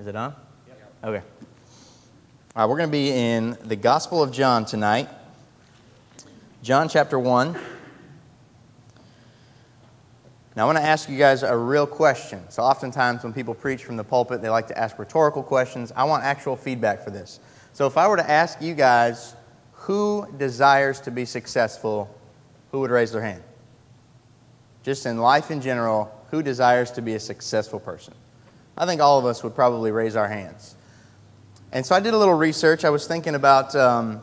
Is it on? Okay. All right, we're going to be in the Gospel of John tonight. John chapter 1. Now, I want to ask you guys a real question. So, oftentimes when people preach from the pulpit, they like to ask rhetorical questions. I want actual feedback for this. So, if I were to ask you guys who desires to be successful, who would raise their hand? Just in life in general, who desires to be a successful person? I think all of us would probably raise our hands. And so I did a little research. I was thinking about, um,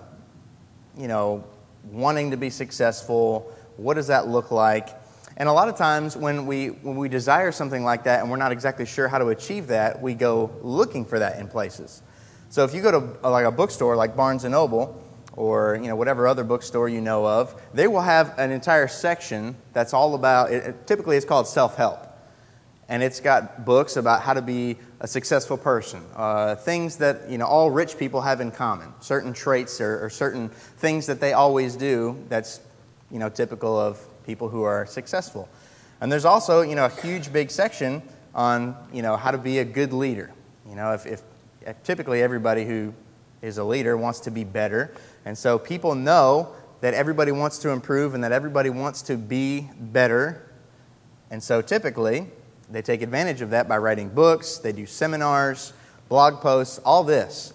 you know, wanting to be successful. What does that look like? And a lot of times when we, when we desire something like that and we're not exactly sure how to achieve that, we go looking for that in places. So if you go to uh, like a bookstore like Barnes & Noble or you know, whatever other bookstore you know of, they will have an entire section that's all about, it, typically it's called self-help. And it's got books about how to be a successful person, uh, things that you know, all rich people have in common, certain traits or, or certain things that they always do that's you know, typical of people who are successful. And there's also, you know, a huge big section on, you know, how to be a good leader. You know, if, if typically everybody who is a leader wants to be better. And so people know that everybody wants to improve and that everybody wants to be better. And so typically they take advantage of that by writing books, they do seminars, blog posts, all this.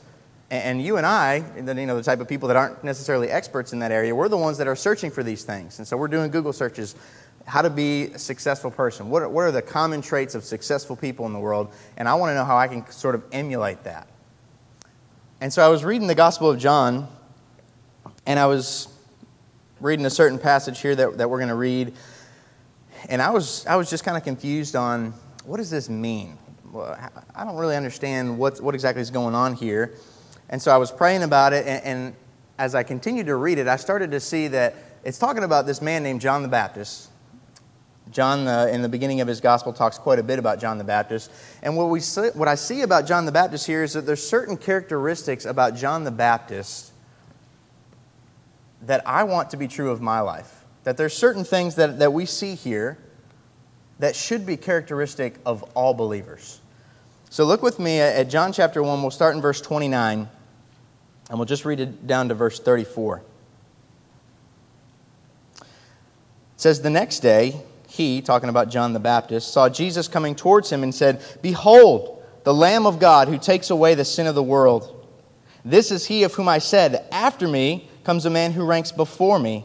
And you and I, you know, the type of people that aren't necessarily experts in that area, we're the ones that are searching for these things. And so we're doing Google searches how to be a successful person. What are, what are the common traits of successful people in the world? And I want to know how I can sort of emulate that. And so I was reading the Gospel of John, and I was reading a certain passage here that, that we're going to read. And I was, I was just kind of confused on what does this mean? I don't really understand what, what exactly is going on here. And so I was praying about it, and, and as I continued to read it, I started to see that it's talking about this man named John the Baptist. John, uh, in the beginning of his gospel, talks quite a bit about John the Baptist. And what, we see, what I see about John the Baptist here is that there's certain characteristics about John the Baptist that I want to be true of my life. That there's certain things that, that we see here that should be characteristic of all believers. So look with me at John chapter 1. We'll start in verse 29. And we'll just read it down to verse 34. It says, The next day, he, talking about John the Baptist, saw Jesus coming towards him and said, Behold, the Lamb of God who takes away the sin of the world. This is he of whom I said, After me comes a man who ranks before me,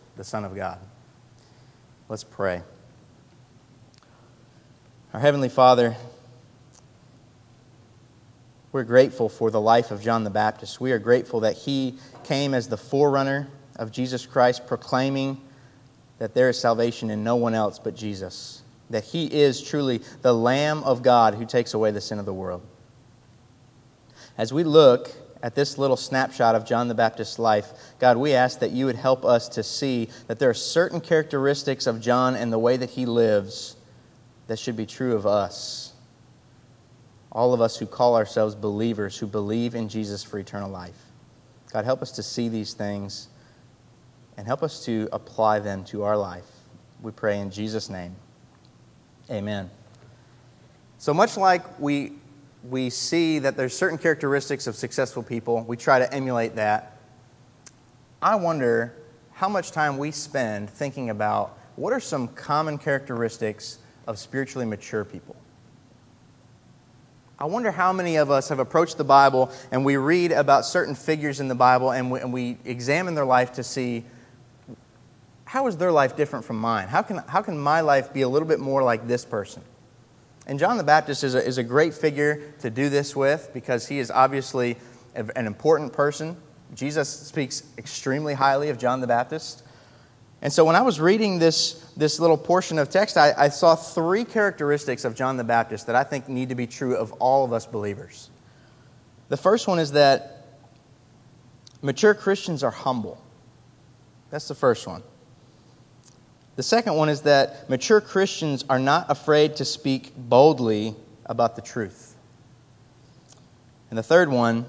the Son of God. Let's pray. Our Heavenly Father, we're grateful for the life of John the Baptist. We are grateful that he came as the forerunner of Jesus Christ, proclaiming that there is salvation in no one else but Jesus, that he is truly the Lamb of God who takes away the sin of the world. As we look at this little snapshot of John the Baptist's life, God, we ask that you would help us to see that there are certain characteristics of John and the way that he lives that should be true of us all of us who call ourselves believers, who believe in Jesus for eternal life. God, help us to see these things and help us to apply them to our life. We pray in Jesus' name. Amen. So much like we, we see that there's certain characteristics of successful people, we try to emulate that. I wonder how much time we spend thinking about what are some common characteristics of spiritually mature people. I wonder how many of us have approached the Bible and we read about certain figures in the Bible and we, and we examine their life to see how is their life different from mine? How can, how can my life be a little bit more like this person? And John the Baptist is a, is a great figure to do this with because he is obviously an important person. Jesus speaks extremely highly of John the Baptist. And so when I was reading this, this little portion of text, I, I saw three characteristics of John the Baptist that I think need to be true of all of us believers. The first one is that mature Christians are humble. That's the first one. The second one is that mature Christians are not afraid to speak boldly about the truth. And the third one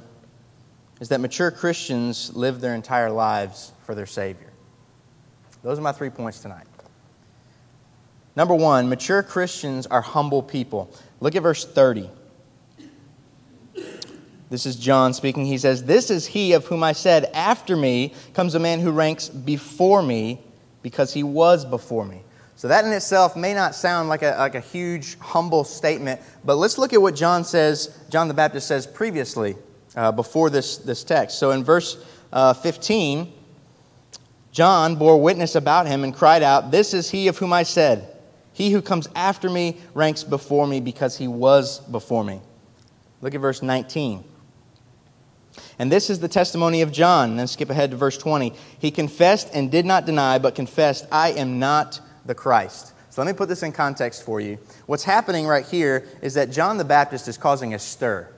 is that mature Christians live their entire lives for their Savior. Those are my three points tonight. Number one, mature Christians are humble people. Look at verse 30. This is John speaking. He says, This is he of whom I said, After me comes a man who ranks before me because he was before me. So that in itself may not sound like a, like a huge, humble statement, but let's look at what John says, John the Baptist says previously uh, before this, this text. So in verse uh, 15, John bore witness about him and cried out, This is he of whom I said, He who comes after me ranks before me because he was before me. Look at verse 19. And this is the testimony of John. Then skip ahead to verse 20. He confessed and did not deny, but confessed, I am not the Christ. So let me put this in context for you. What's happening right here is that John the Baptist is causing a stir.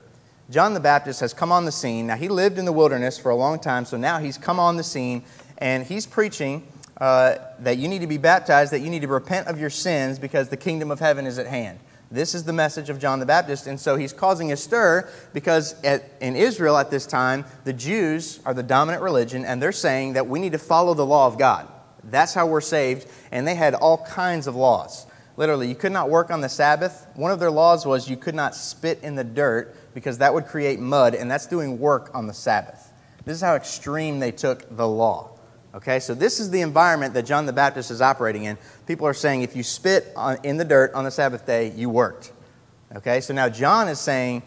John the Baptist has come on the scene. Now, he lived in the wilderness for a long time, so now he's come on the scene and he's preaching uh, that you need to be baptized, that you need to repent of your sins because the kingdom of heaven is at hand. This is the message of John the Baptist. And so he's causing a stir because at, in Israel at this time, the Jews are the dominant religion, and they're saying that we need to follow the law of God. That's how we're saved. And they had all kinds of laws. Literally, you could not work on the Sabbath. One of their laws was you could not spit in the dirt because that would create mud, and that's doing work on the Sabbath. This is how extreme they took the law. Okay, so this is the environment that John the Baptist is operating in. People are saying if you spit on, in the dirt on the Sabbath day, you worked. Okay, so now John is saying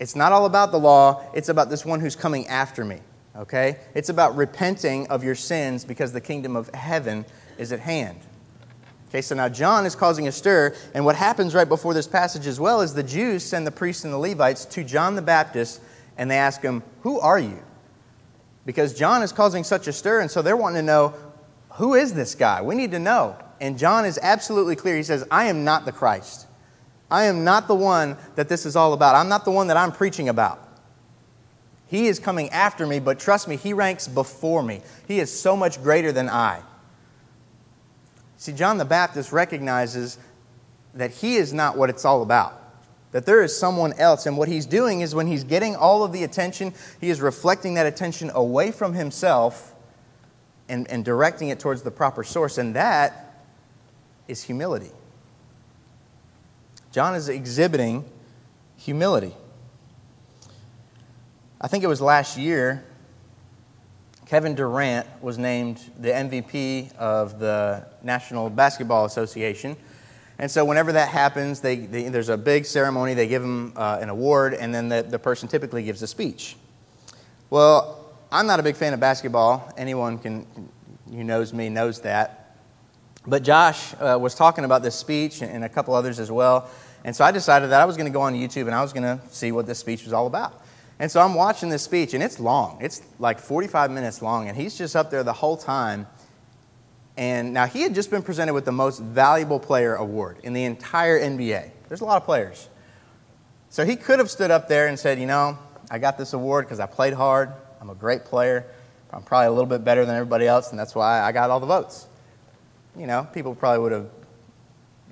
it's not all about the law, it's about this one who's coming after me. Okay, it's about repenting of your sins because the kingdom of heaven is at hand. Okay, so now John is causing a stir, and what happens right before this passage as well is the Jews send the priests and the Levites to John the Baptist and they ask him, Who are you? Because John is causing such a stir, and so they're wanting to know who is this guy? We need to know. And John is absolutely clear. He says, I am not the Christ. I am not the one that this is all about. I'm not the one that I'm preaching about. He is coming after me, but trust me, he ranks before me. He is so much greater than I. See, John the Baptist recognizes that he is not what it's all about that there is someone else. And what he's doing is when he's getting all of the attention, he is reflecting that attention away from himself and, and directing it towards the proper source. And that is humility. John is exhibiting humility. I think it was last year, Kevin Durant was named the MVP of the National Basketball Association. And so, whenever that happens, they, they, there's a big ceremony. They give them uh, an award, and then the, the person typically gives a speech. Well, I'm not a big fan of basketball. Anyone can, who knows me knows that. But Josh uh, was talking about this speech, and, and a couple others as well. And so I decided that I was going to go on YouTube and I was going to see what this speech was all about. And so I'm watching this speech, and it's long. It's like 45 minutes long, and he's just up there the whole time and now he had just been presented with the most valuable player award in the entire NBA. There's a lot of players. So he could have stood up there and said, You know, I got this award because I played hard. I'm a great player. I'm probably a little bit better than everybody else, and that's why I got all the votes. You know, people probably would have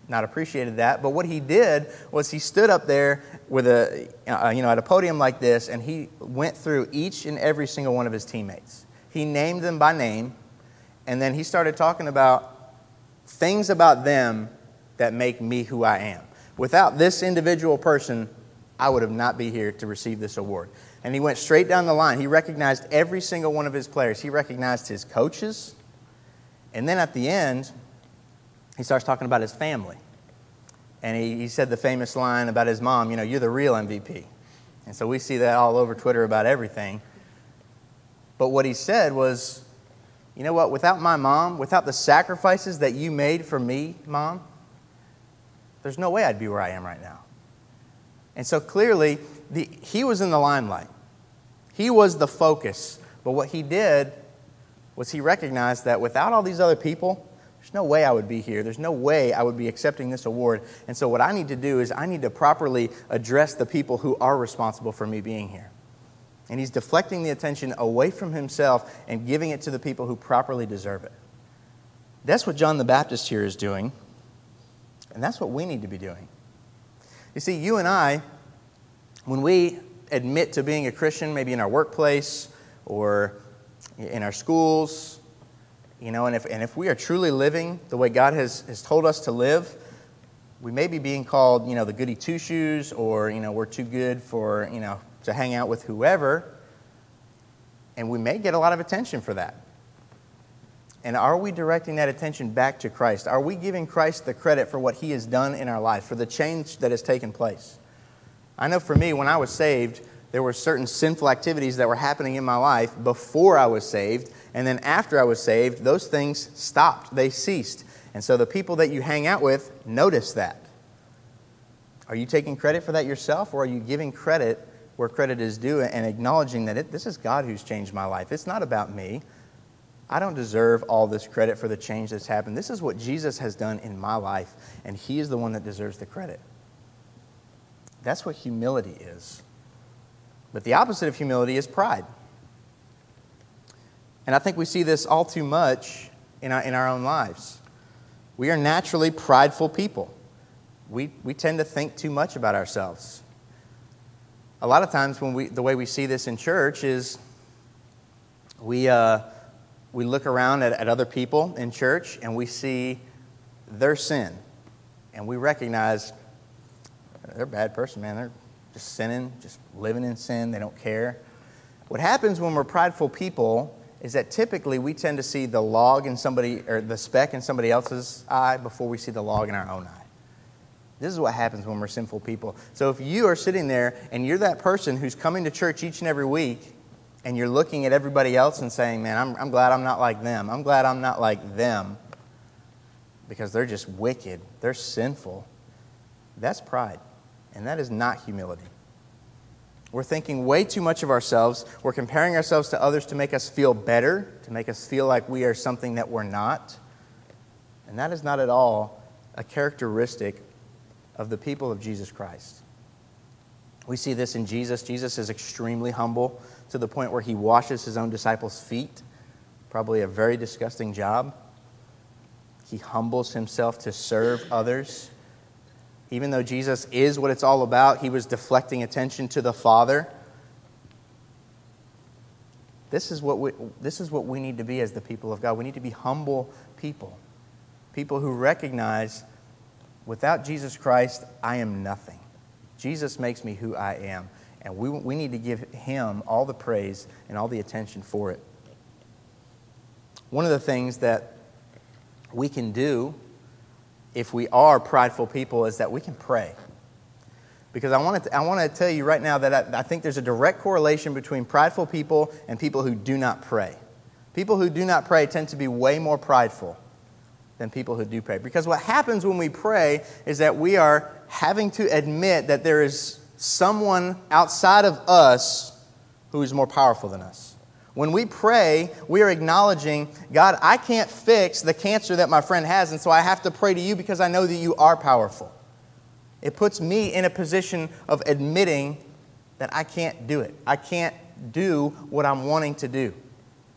not appreciated that. But what he did was he stood up there with a, uh, you know, at a podium like this, and he went through each and every single one of his teammates. He named them by name, and then he started talking about things about them that make me who I am. Without this individual person, I would have not be here to receive this award. And he went straight down the line. He recognized every single one of his players. He recognized his coaches. And then at the end, he starts talking about his family. And he, he said the famous line about his mom, you know, you're the real MVP. And so we see that all over Twitter about everything. But what he said was, you know what? Without my mom, without the sacrifices that you made for me, mom, there's no way I'd be where I am right now. And so clearly, the, he was in the limelight. He was the focus. But what he did was he recognized that without all these other people, there's no way I would be here. There's no way I would be accepting this award. And so, what I need to do is I need to properly address the people who are responsible for me being here. And he's deflecting the attention away from himself and giving it to the people who properly deserve it. That's what John the Baptist here is doing. And that's what we need to be doing. You see, you and I, when we admit to being a Christian, maybe in our workplace or in our schools, you know, and if, and if we are truly living the way God has, has told us to live, we may be being called, you know, the goody two shoes or, you know, we're too good for, you know, to hang out with whoever. And we may get a lot of attention for that. And are we directing that attention back to Christ? Are we giving Christ the credit for what he has done in our life, for the change that has taken place? I know for me, when I was saved, there were certain sinful activities that were happening in my life before I was saved. And then after I was saved, those things stopped, they ceased. And so the people that you hang out with notice that. Are you taking credit for that yourself, or are you giving credit where credit is due and acknowledging that it, this is God who's changed my life? It's not about me. I don't deserve all this credit for the change that's happened. This is what Jesus has done in my life, and He is the one that deserves the credit. That's what humility is. But the opposite of humility is pride. And I think we see this all too much in our, in our own lives. We are naturally prideful people. We, we tend to think too much about ourselves. A lot of times, when we, the way we see this in church is we, uh, we look around at, at other people in church and we see their sin. And we recognize they're a bad person, man. They're just sinning, just living in sin. They don't care. What happens when we're prideful people is that typically we tend to see the log in somebody or the speck in somebody else's eye before we see the log in our own eye. This is what happens when we're sinful people. So if you are sitting there and you're that person who's coming to church each and every week and you're looking at everybody else and saying, man, I'm, I'm glad I'm not like them. I'm glad I'm not like them because they're just wicked. They're sinful. That's pride. And that is not humility. We're thinking way too much of ourselves. We're comparing ourselves to others to make us feel better, to make us feel like we are something that we're not. And that is not at all a characteristic of the people of Jesus Christ. We see this in Jesus. Jesus is extremely humble to the point where he washes his own disciples' feet. Probably a very disgusting job. He humbles himself to serve others. Even though Jesus is what it's all about, he was deflecting attention to the Father. This is what we, this is what we need to be as the people of God. We need to be humble people, people who recognize without Jesus Christ, I am nothing. Jesus makes me who I am. And we, we need to give him all the praise and all the attention for it. One of the things that we can do if we are prideful people is that we can pray. Because I want to, I want to tell you right now that I, I think there's a direct correlation between prideful people and people who do not pray. People who do not pray tend to be way more prideful than people who do pray. Because what happens when we pray is that we are having to admit that there is someone outside of us who is more powerful than us. When we pray, we are acknowledging, God, I can't fix the cancer that my friend has, and so I have to pray to you because I know that you are powerful. It puts me in a position of admitting that I can't do it. I can't do what I'm wanting to do.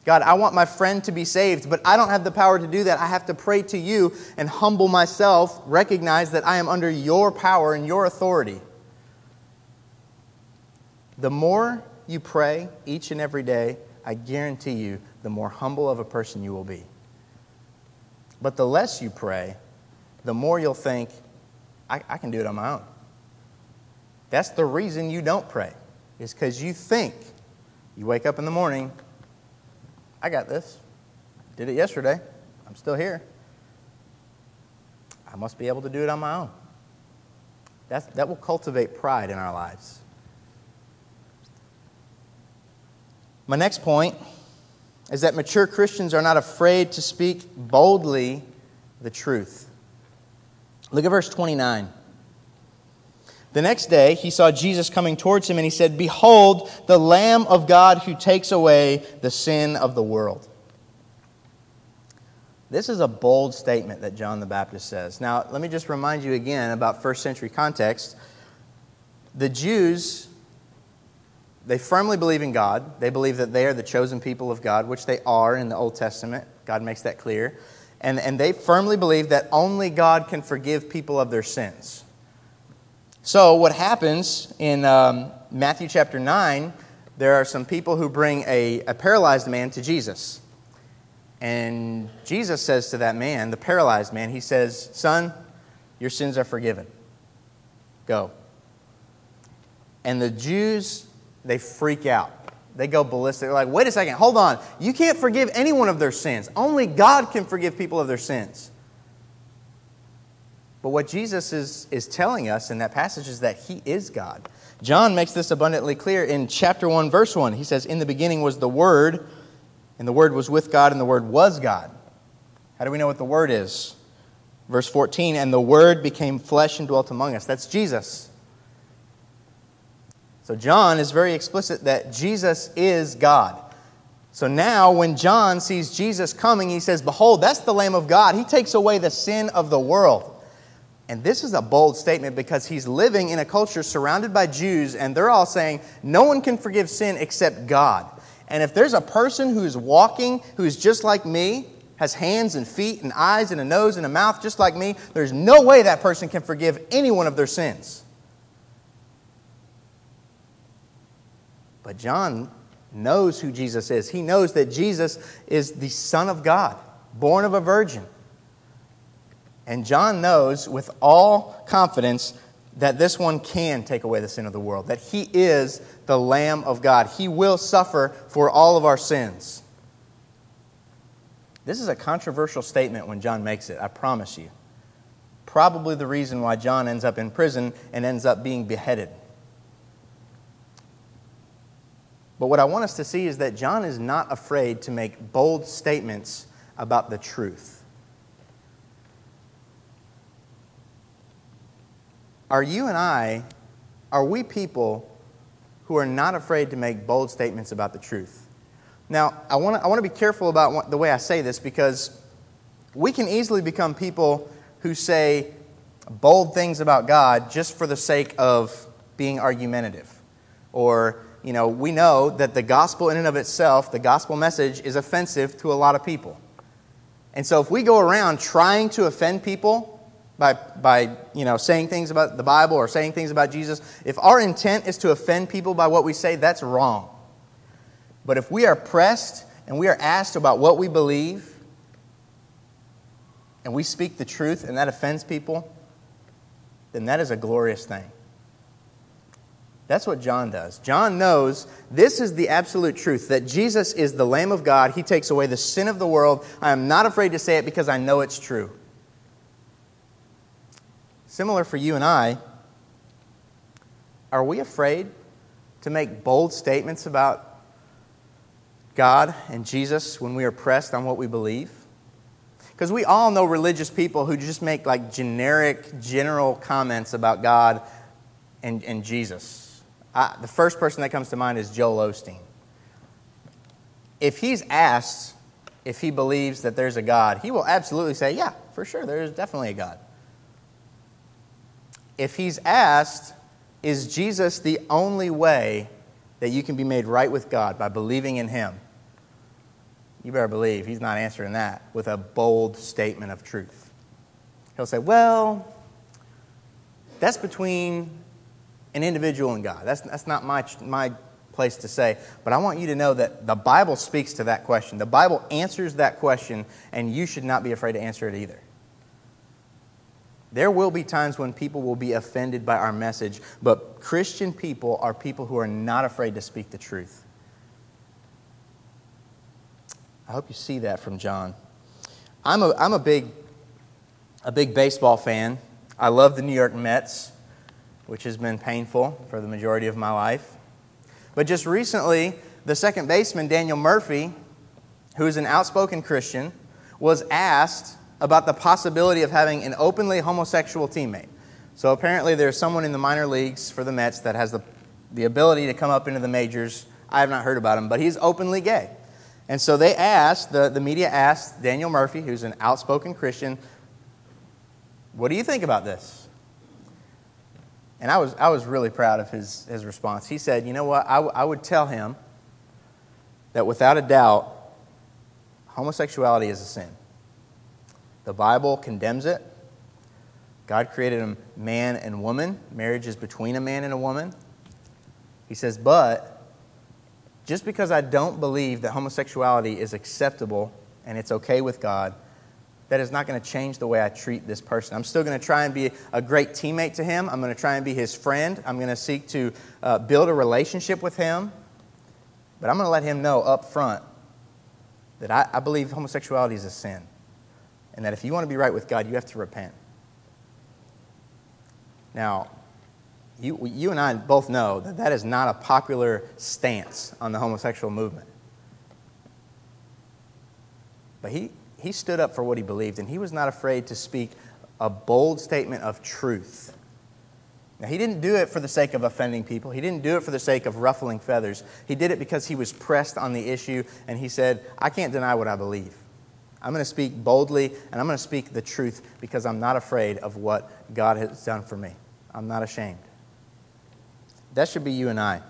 God, I want my friend to be saved, but I don't have the power to do that. I have to pray to you and humble myself, recognize that I am under your power and your authority. The more you pray each and every day, I guarantee you, the more humble of a person you will be. But the less you pray, the more you'll think, I, I can do it on my own. That's the reason you don't pray, is because you think. You wake up in the morning, I got this. Did it yesterday. I'm still here. I must be able to do it on my own. That's, that will cultivate pride in our lives. My next point is that mature Christians are not afraid to speak boldly the truth. Look at verse 29. The next day, he saw Jesus coming towards him, and he said, Behold, the Lamb of God who takes away the sin of the world. This is a bold statement that John the Baptist says. Now, let me just remind you again about first century context. The Jews, they firmly believe in God. They believe that they are the chosen people of God, which they are in the Old Testament. God makes that clear. And, and they firmly believe that only God can forgive people of their sins. So, what happens in um, Matthew chapter 9, there are some people who bring a, a paralyzed man to Jesus. And Jesus says to that man, the paralyzed man, He says, Son, your sins are forgiven. Go. And the Jews, they freak out. They go ballistic. They're like, wait a second, hold on. You can't forgive anyone of their sins. Only God can forgive people of their sins. But what Jesus is, is telling us in that passage is that He is God. John makes this abundantly clear in chapter 1, verse 1. He says, In the beginning was the Word, and the Word was with God, and the Word was God. How do we know what the Word is? Verse 14, and the Word became flesh and dwelt among us. That's Jesus. So John is very explicit that Jesus is God. So now, when John sees Jesus coming, he says, Behold, that's the Lamb of God. He takes away the sin of the world. And this is a bold statement because he's living in a culture surrounded by Jews, and they're all saying, No one can forgive sin except God. And if there's a person who's walking, who's just like me, has hands and feet and eyes and a nose and a mouth just like me, there's no way that person can forgive any one of their sins. But John knows who Jesus is. He knows that Jesus is the Son of God, born of a virgin. And John knows with all confidence that this one can take away the sin of the world, that he is the Lamb of God. He will suffer for all of our sins. This is a controversial statement when John makes it, I promise you. Probably the reason why John ends up in prison and ends up being beheaded. But what I want us to see is that John is not afraid to make bold statements about the truth. Are you and I, are we people who are not afraid to make bold statements about the truth? Now, I want to I want to be careful about what, the way I say this because we can easily become people who say bold things about God just for the sake of being argumentative. Or, you know, we know that the gospel in and of itself, the gospel message, is offensive to a lot of people. And so if we go around trying to offend people, by, by you know, saying things about the Bible or saying things about Jesus, if our intent is to offend people by what we say, that's wrong. But if we are pressed and we are asked about what we believe, and we speak the truth and that offends people, then that is a glorious thing. That's what John does. John knows this is the absolute truth that Jesus is the Lamb of God. He takes away the sin of the world. I am not afraid to say it because I know it's true. Similar for you and I, are we afraid to make bold statements about God and Jesus when we are pressed on what we believe? Because we all know religious people who just make like generic, general comments about God and, and Jesus. I, the first person that comes to mind is Joel Osteen. If he's asked if he believes that there's a God, he will absolutely say, Yeah, for sure, there is definitely a God if he's asked, Is Jesus the only way that you can be made right with God by believing in him? You better believe he's not answering that with a bold statement of truth. He'll say, Well, that's between an individual and God. That's, that's not my, my place to say. But I want you to know that the Bible speaks to that question. The Bible answers that question, and you should not be afraid to answer it either. There will be times when people will be offended by our message, but Christian people are people who are not afraid to speak the truth. I hope you see that from John. I'm a, I'm a, big, a big baseball fan. I love the New York Mets, which has been painful for the majority of my life. But just recently, the second baseman, Daniel Murphy, who is an outspoken Christian, was asked about the possibility of having an openly homosexual teammate. So apparently, there's someone in the minor leagues for the Mets that has the, the ability to come up into the majors. I have not heard about him, but he's openly gay. And so they asked, the, the media asked Daniel Murphy, who's an outspoken Christian, what do you think about this? And I was, I was really proud of his, his response. He said, You know what? I, w- I would tell him that without a doubt, homosexuality is a sin. The Bible condemns it. God created a man and woman. Marriage is between a man and a woman. He says, But just because I don't believe that homosexuality is acceptable and it's okay with God, that is not going to change the way I treat this person. I'm still going to try and be a great teammate to him. I'm going to try and be his friend. I'm going to seek to uh, build a relationship with him. But I'm going to let him know up front that I, I believe homosexuality is a sin. And that if you want to be right with God, you have to repent. Now, you, you and I both know that that is not a popular stance on the homosexual movement. But he, he stood up for what he believed, and he was not afraid to speak a bold statement of truth. Now, he didn't do it for the sake of offending people. He didn't do it for the sake of ruffling feathers. He did it because he was pressed on the issue, and he said, I can't deny what I believe. I'm going to speak boldly, and I'm going to speak the truth because I'm not afraid of what God has done for me. I'm not ashamed. That should be you and I.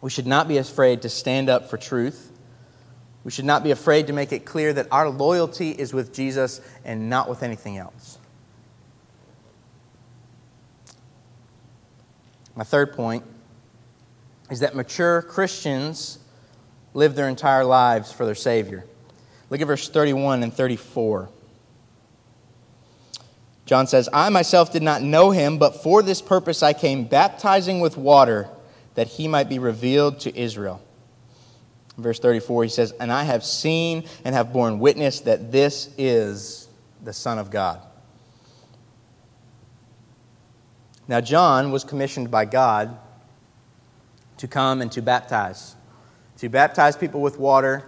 We should not be afraid to stand up for truth. We should not be afraid to make it clear that our loyalty is with Jesus and not with anything else. My third point is that mature Christians live their entire lives for their Savior. Look at verse 31 and 34. John says, I myself did not know him, but for this purpose I came baptizing with water that he might be revealed to Israel. verse 34, he says, And I have seen and have borne witness that this is the Son of God. Now, John was commissioned by God to come and to baptize, to baptize people with water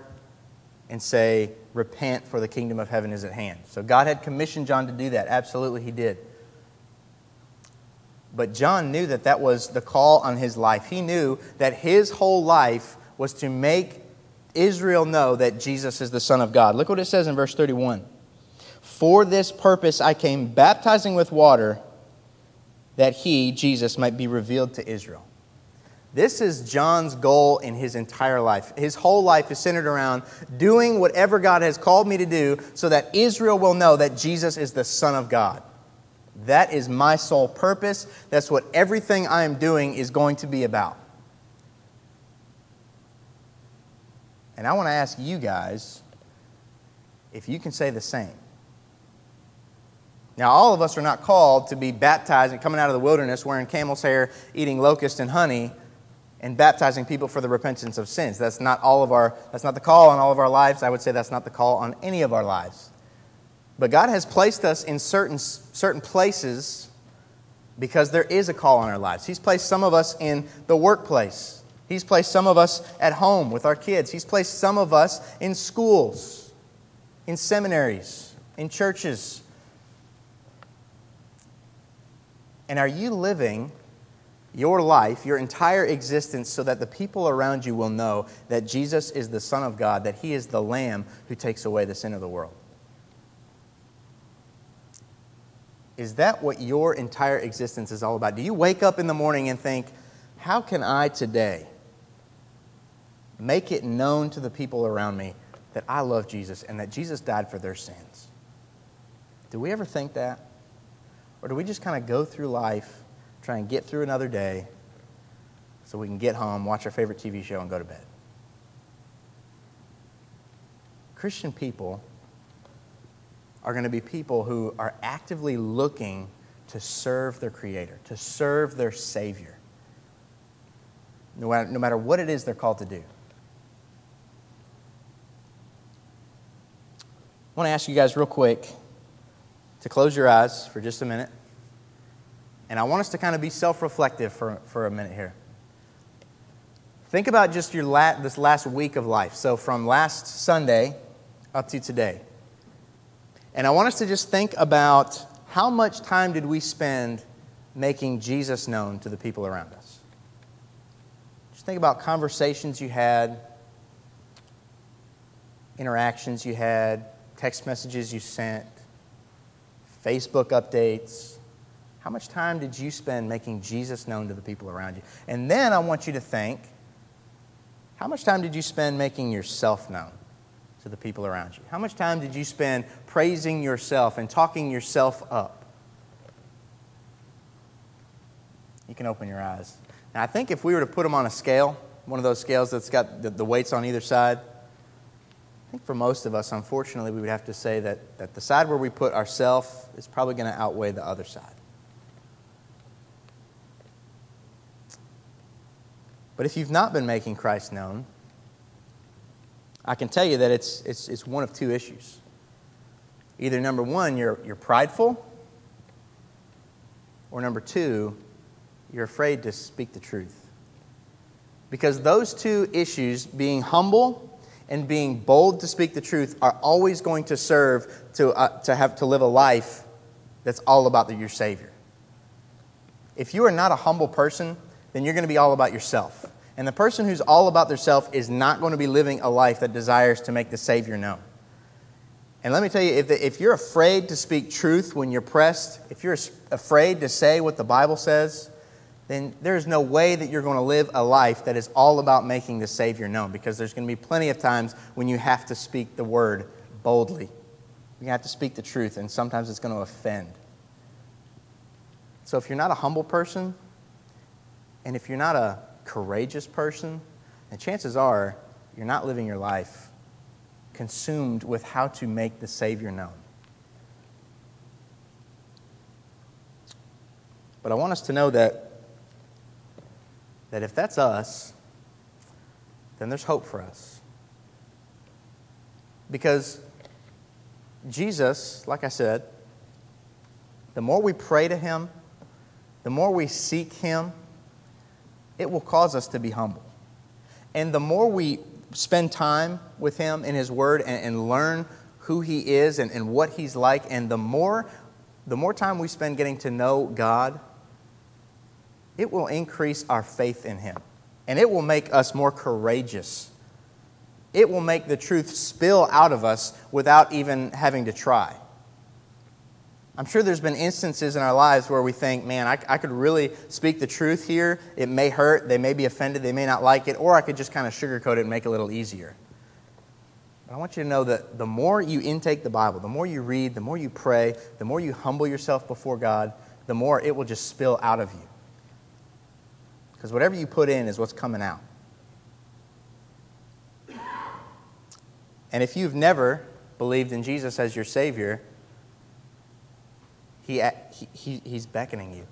and say, repent, for the kingdom of heaven is at hand. So God had commissioned John to do that. Absolutely, he did. But John knew that that was the call on his life. He knew that his whole life was to make Israel know that Jesus is the Son of God. Look what it says in verse 31. For this purpose I came baptizing with water, that he, Jesus, might be revealed to Israel. This is John's goal in his entire life. His whole life is centered around doing whatever God has called me to do so that Israel will know that Jesus is the Son of God. That is my sole purpose. That's what everything I am doing is going to be about. And I want to ask you guys if you can say the same. Now, all of us are not called to be baptized and coming out of the wilderness wearing camel's hair, eating locust and honey, and baptizing people for the repentance of sins. That's not all of our that's not the call on all of our lives. I would say that's not the call on any of our lives. But God has placed us in certain certain places because there is a call on our lives. He's placed some of us in the workplace. He's placed some of us at home with our kids. He's placed some of us in schools, in seminaries, in churches. And are you living your life, your entire existence, so that the people around you will know that Jesus is the Son of God, that He is the Lamb who takes away the sin of the world. Is that what your entire existence is all about? Do you wake up in the morning and think, how can I today make it known to the people around me that I love Jesus and that Jesus died for their sins? Do we ever think that? Or do we just kind of go through life try and get through another day so we can get home, watch our favorite TV show, and go to bed. Christian people are going to be people who are actively looking to serve their Creator, to serve their Savior, no matter, no matter what it is they're called to do. I want to ask you guys, real quick, to close your eyes for just a minute. And I want us to kind of be self reflective for, for a minute here. Think about just your la- this last week of life. So, from last Sunday up to today. And I want us to just think about how much time did we spend making Jesus known to the people around us? Just think about conversations you had, interactions you had, text messages you sent, Facebook updates. How much time did you spend making Jesus known to the people around you? And then I want you to think how much time did you spend making yourself known to the people around you? How much time did you spend praising yourself and talking yourself up? You can open your eyes. Now, I think if we were to put them on a scale, one of those scales that's got the, the weights on either side, I think for most of us, unfortunately, we would have to say that, that the side where we put ourself is probably going to outweigh the other side. But if you've not been making Christ known, I can tell you that it's, it's, it's one of two issues. Either number one, you're, you're prideful, or number two, you're afraid to speak the truth. Because those two issues, being humble and being bold to speak the truth, are always going to serve to, uh, to have to live a life that's all about your Savior. If you are not a humble person, then you're going to be all about yourself. And the person who's all about themselves is not going to be living a life that desires to make the Savior known. And let me tell you, if, the, if you're afraid to speak truth when you're pressed, if you're afraid to say what the Bible says, then there's no way that you're going to live a life that is all about making the Savior known because there's going to be plenty of times when you have to speak the word boldly. You have to speak the truth, and sometimes it's going to offend. So if you're not a humble person, and if you're not a courageous person, then chances are you're not living your life consumed with how to make the Savior known. But I want us to know that, that if that's us, then there's hope for us. Because Jesus, like I said, the more we pray to Him, the more we seek Him, it will cause us to be humble. And the more we spend time with Him in His Word and, and learn who He is and, and what He's like, and the more, the more time we spend getting to know God, it will increase our faith in Him. And it will make us more courageous. It will make the truth spill out of us without even having to try. I'm sure there's been instances in our lives where we think, man, I, I, could really speak the truth here. It may hurt. They may be offended. They may not like it. Or I could just kind of sugarcoat it and make it a little easier. But I want you to know that the more you intake the Bible, the more you read, the more you pray, the more you humble yourself before God, the more it will just spill out of you. Because whatever you put in is what's coming out. And if you've never believed in Jesus as your Savior, he, he, he's beckoning you.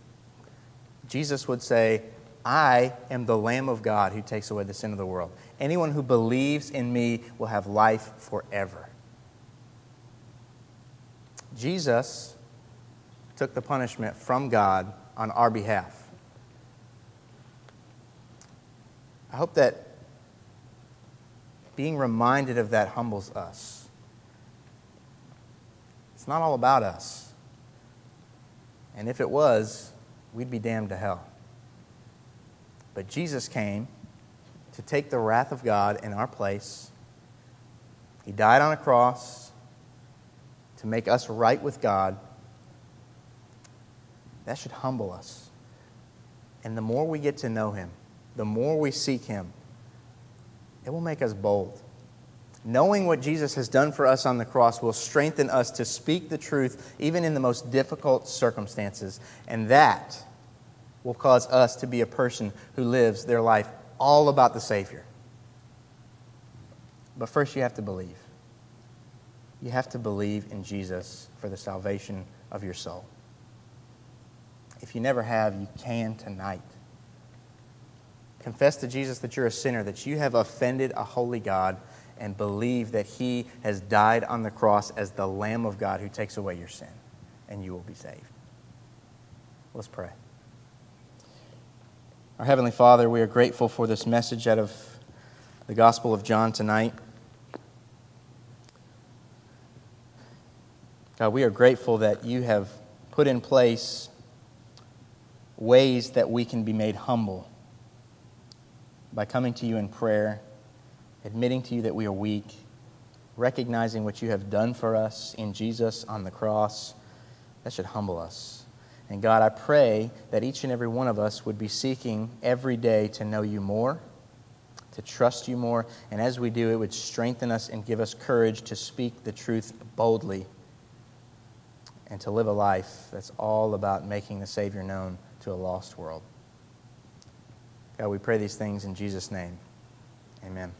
Jesus would say, I am the Lamb of God who takes away the sin of the world. Anyone who believes in me will have life forever. Jesus took the punishment from God on our behalf. I hope that being reminded of that humbles us. It's not all about us. And if it was, we'd be damned to hell. But Jesus came to take the wrath of God in our place. He died on a cross to make us right with God. That should humble us. And the more we get to know Him, the more we seek Him, it will make us bold. Knowing what Jesus has done for us on the cross will strengthen us to speak the truth even in the most difficult circumstances. And that will cause us to be a person who lives their life all about the Savior. But first, you have to believe. You have to believe in Jesus for the salvation of your soul. If you never have, you can tonight. Confess to Jesus that you're a sinner, that you have offended a holy God and believe that He has died on the cross as the Lamb of God who takes away your sin, and you will be saved. Let's pray. Our Heavenly Father, we are grateful for this message out of the Gospel of John tonight. God, we are grateful that you have put in place ways that we can be made humble by coming to you in prayer admitting to you that we are weak, recognizing what you have done for us in Jesus on the cross, that should humble us. And God, I pray that each and every one of us would be seeking every day to know you more, to trust you more, and as we do, it would strengthen us and give us courage to speak the truth boldly and to live a life that's all about making the Savior known to a lost world. God, we pray these things in Jesus' name. Amen.